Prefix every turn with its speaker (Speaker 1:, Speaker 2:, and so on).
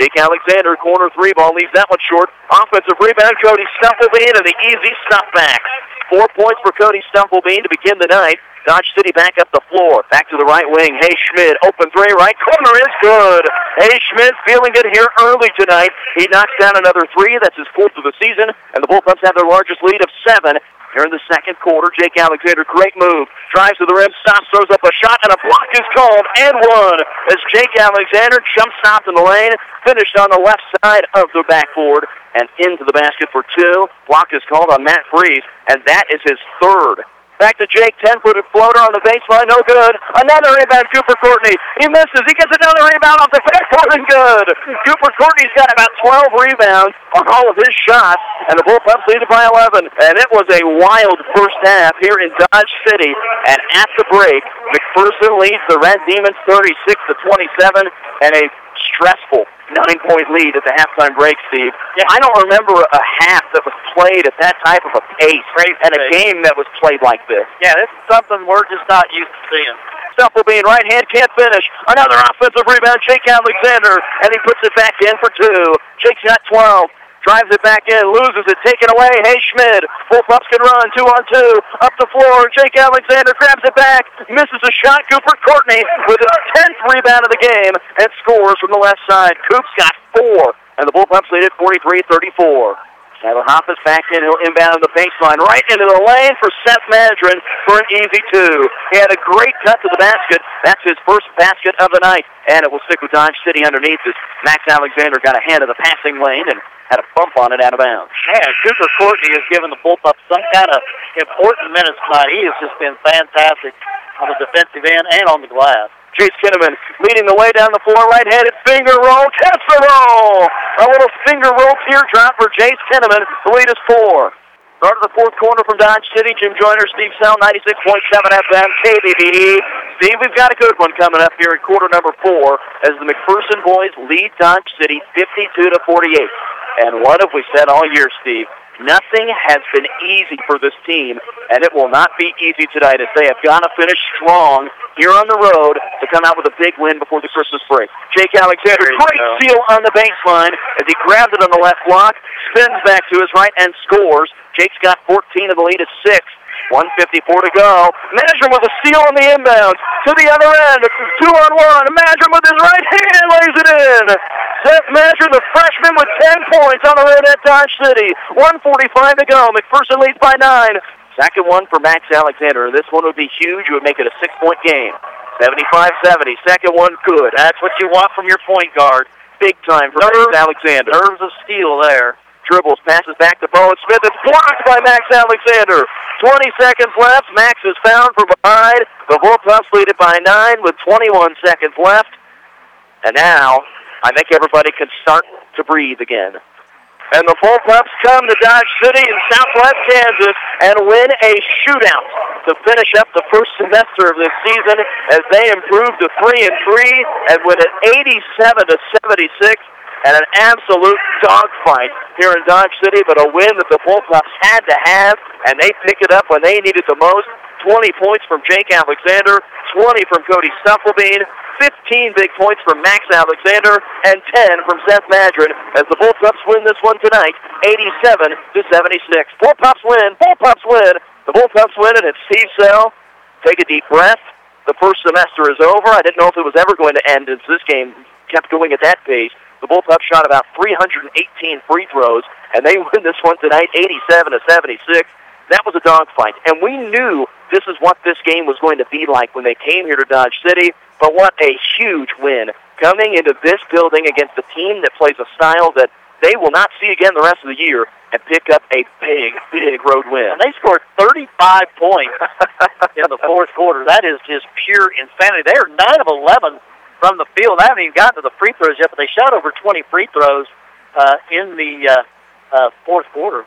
Speaker 1: Jake Alexander, corner three ball, leaves that one short. Offensive rebound, Cody Stumplebean, and the easy stop back. Four points for Cody Stumplebean to begin the night. Dodge City back up the floor. Back to the right wing. Hey Schmidt, open three, right corner is good. Hey Schmidt feeling good here early tonight. He knocks down another three. That's his fourth of the season, and the Bullpups have their largest lead of seven. Here in the second quarter, Jake Alexander, great move. Drives to the rim, stops, throws up a shot, and a block is called and one. As Jake Alexander jump stopped in the lane, finished on the left side of the backboard and into the basket for two. Block is called on Matt Freeze, and that is his third. Back to Jake, 10-footed floater on the baseline, no good. Another rebound, Cooper Courtney. He misses. He gets another rebound off the backboard and good. Cooper Courtney's got about 12 rebounds on all of his shots, and the Bullpups lead by 11. And it was a wild first half here in Dodge City. And at the break, McPherson leads the Red Demons 36 to 27, and a stressful nine-point lead at the halftime break, Steve.
Speaker 2: Yeah.
Speaker 1: I don't remember a half that was played at that type of a pace
Speaker 2: Crazy
Speaker 1: and a
Speaker 2: pace.
Speaker 1: game that was played like this.
Speaker 2: Yeah, this is something we're just not used to seeing.
Speaker 1: Stumplebean, right hand, can't finish. Another offensive rebound, Jake Alexander, and he puts it back in for two. Jake's got 12. Drives it back in, loses it, taken away. Hey Schmidt, Bullpups can run, two on two, up the floor. Jake Alexander grabs it back, misses a shot. Cooper Courtney with his tenth rebound of the game and scores from the left side. Coop's got four, and the Bullpups lead at 43-34. Tyler Hoppus back in. He'll inbound the baseline right into the lane for Seth Madron for an easy two. He had a great cut to the basket. That's his first basket of the night. And it will stick with Dodge City underneath as Max Alexander got a hand in the passing lane and had a bump on it out of bounds.
Speaker 2: Yeah, Cooper Courtney has given the Bullpups some kind of important minutes tonight. He has just been fantastic on the defensive end and on the glass.
Speaker 1: Chase Kinnaman leading the way down the floor, right-handed finger roll, catch the roll! A little finger roll teardrop for Chase Kinnaman. The lead is four. Start of the fourth quarter from Dodge City. Jim Joyner, Steve Sell, 96.7 FM, KBBE. Steve, we've got a good one coming up here in quarter number four as the McPherson boys lead Dodge City 52 to 48. And what have we said all year, Steve? Nothing has been easy for this team, and it will not be easy tonight as they have got to finish strong here on the road to come out with a big win before the Christmas break. Jake Alexander, great
Speaker 2: go.
Speaker 1: steal on the baseline as he grabs it on the left block, spins back to his right, and scores. Jake's got 14 and the lead is six. 154 to go. Madron with a steal on the inbound. To the other end. Two on one. Madron with his right hand lays it in. Seth Madron, the freshman, with 10 points on the road at Dodge City. 145 to go. McPherson leads by nine. Second one for Max Alexander. This one would be huge. It would make it a six-point game. 75-70. Second one, good.
Speaker 2: That's what you want from your point guard.
Speaker 1: Big time for
Speaker 2: Nerves-
Speaker 1: Max Alexander.
Speaker 2: Nerves of steel there.
Speaker 1: Dribbles, passes back to Bowen Smith. It's blocked by Max Alexander. 20 seconds left. Max is found from behind. The Bullpups lead it by nine with 21 seconds left. And now, I think everybody can start to breathe again. And the Bullpups come to Dodge City in southwest Kansas and win a shootout to finish up the first semester of this season as they improve to three and three and win it 87 to 76 and an absolute dogfight here in Dodge City, but a win that the Bullpups had to have, and they pick it up when they need it the most. 20 points from Jake Alexander, 20 from Cody Stumplebean, 15 big points from Max Alexander, and 10 from Seth Madron as the Bullpups win this one tonight, 87 to 76. Bullpups win, Bullpups win. The Bullpups win it at Steve Sell. Take a deep breath. The first semester is over. I didn't know if it was ever going to end as this game kept going at that pace. The Bullpups shot about 318 free throws, and they win this one tonight, 87 to 76. That was a dogfight, and we knew this is what this game was going to be like when they came here to Dodge City. But what a huge win coming into this building against a team that plays a style that they will not see again the rest of the year and pick up a big, big road win.
Speaker 2: And they scored 35 points in the fourth quarter. That is just pure insanity. They are 9 of 11 from the field. They haven't even gotten to the free throws yet, but they shot over 20 free throws uh, in the uh, uh, fourth quarter.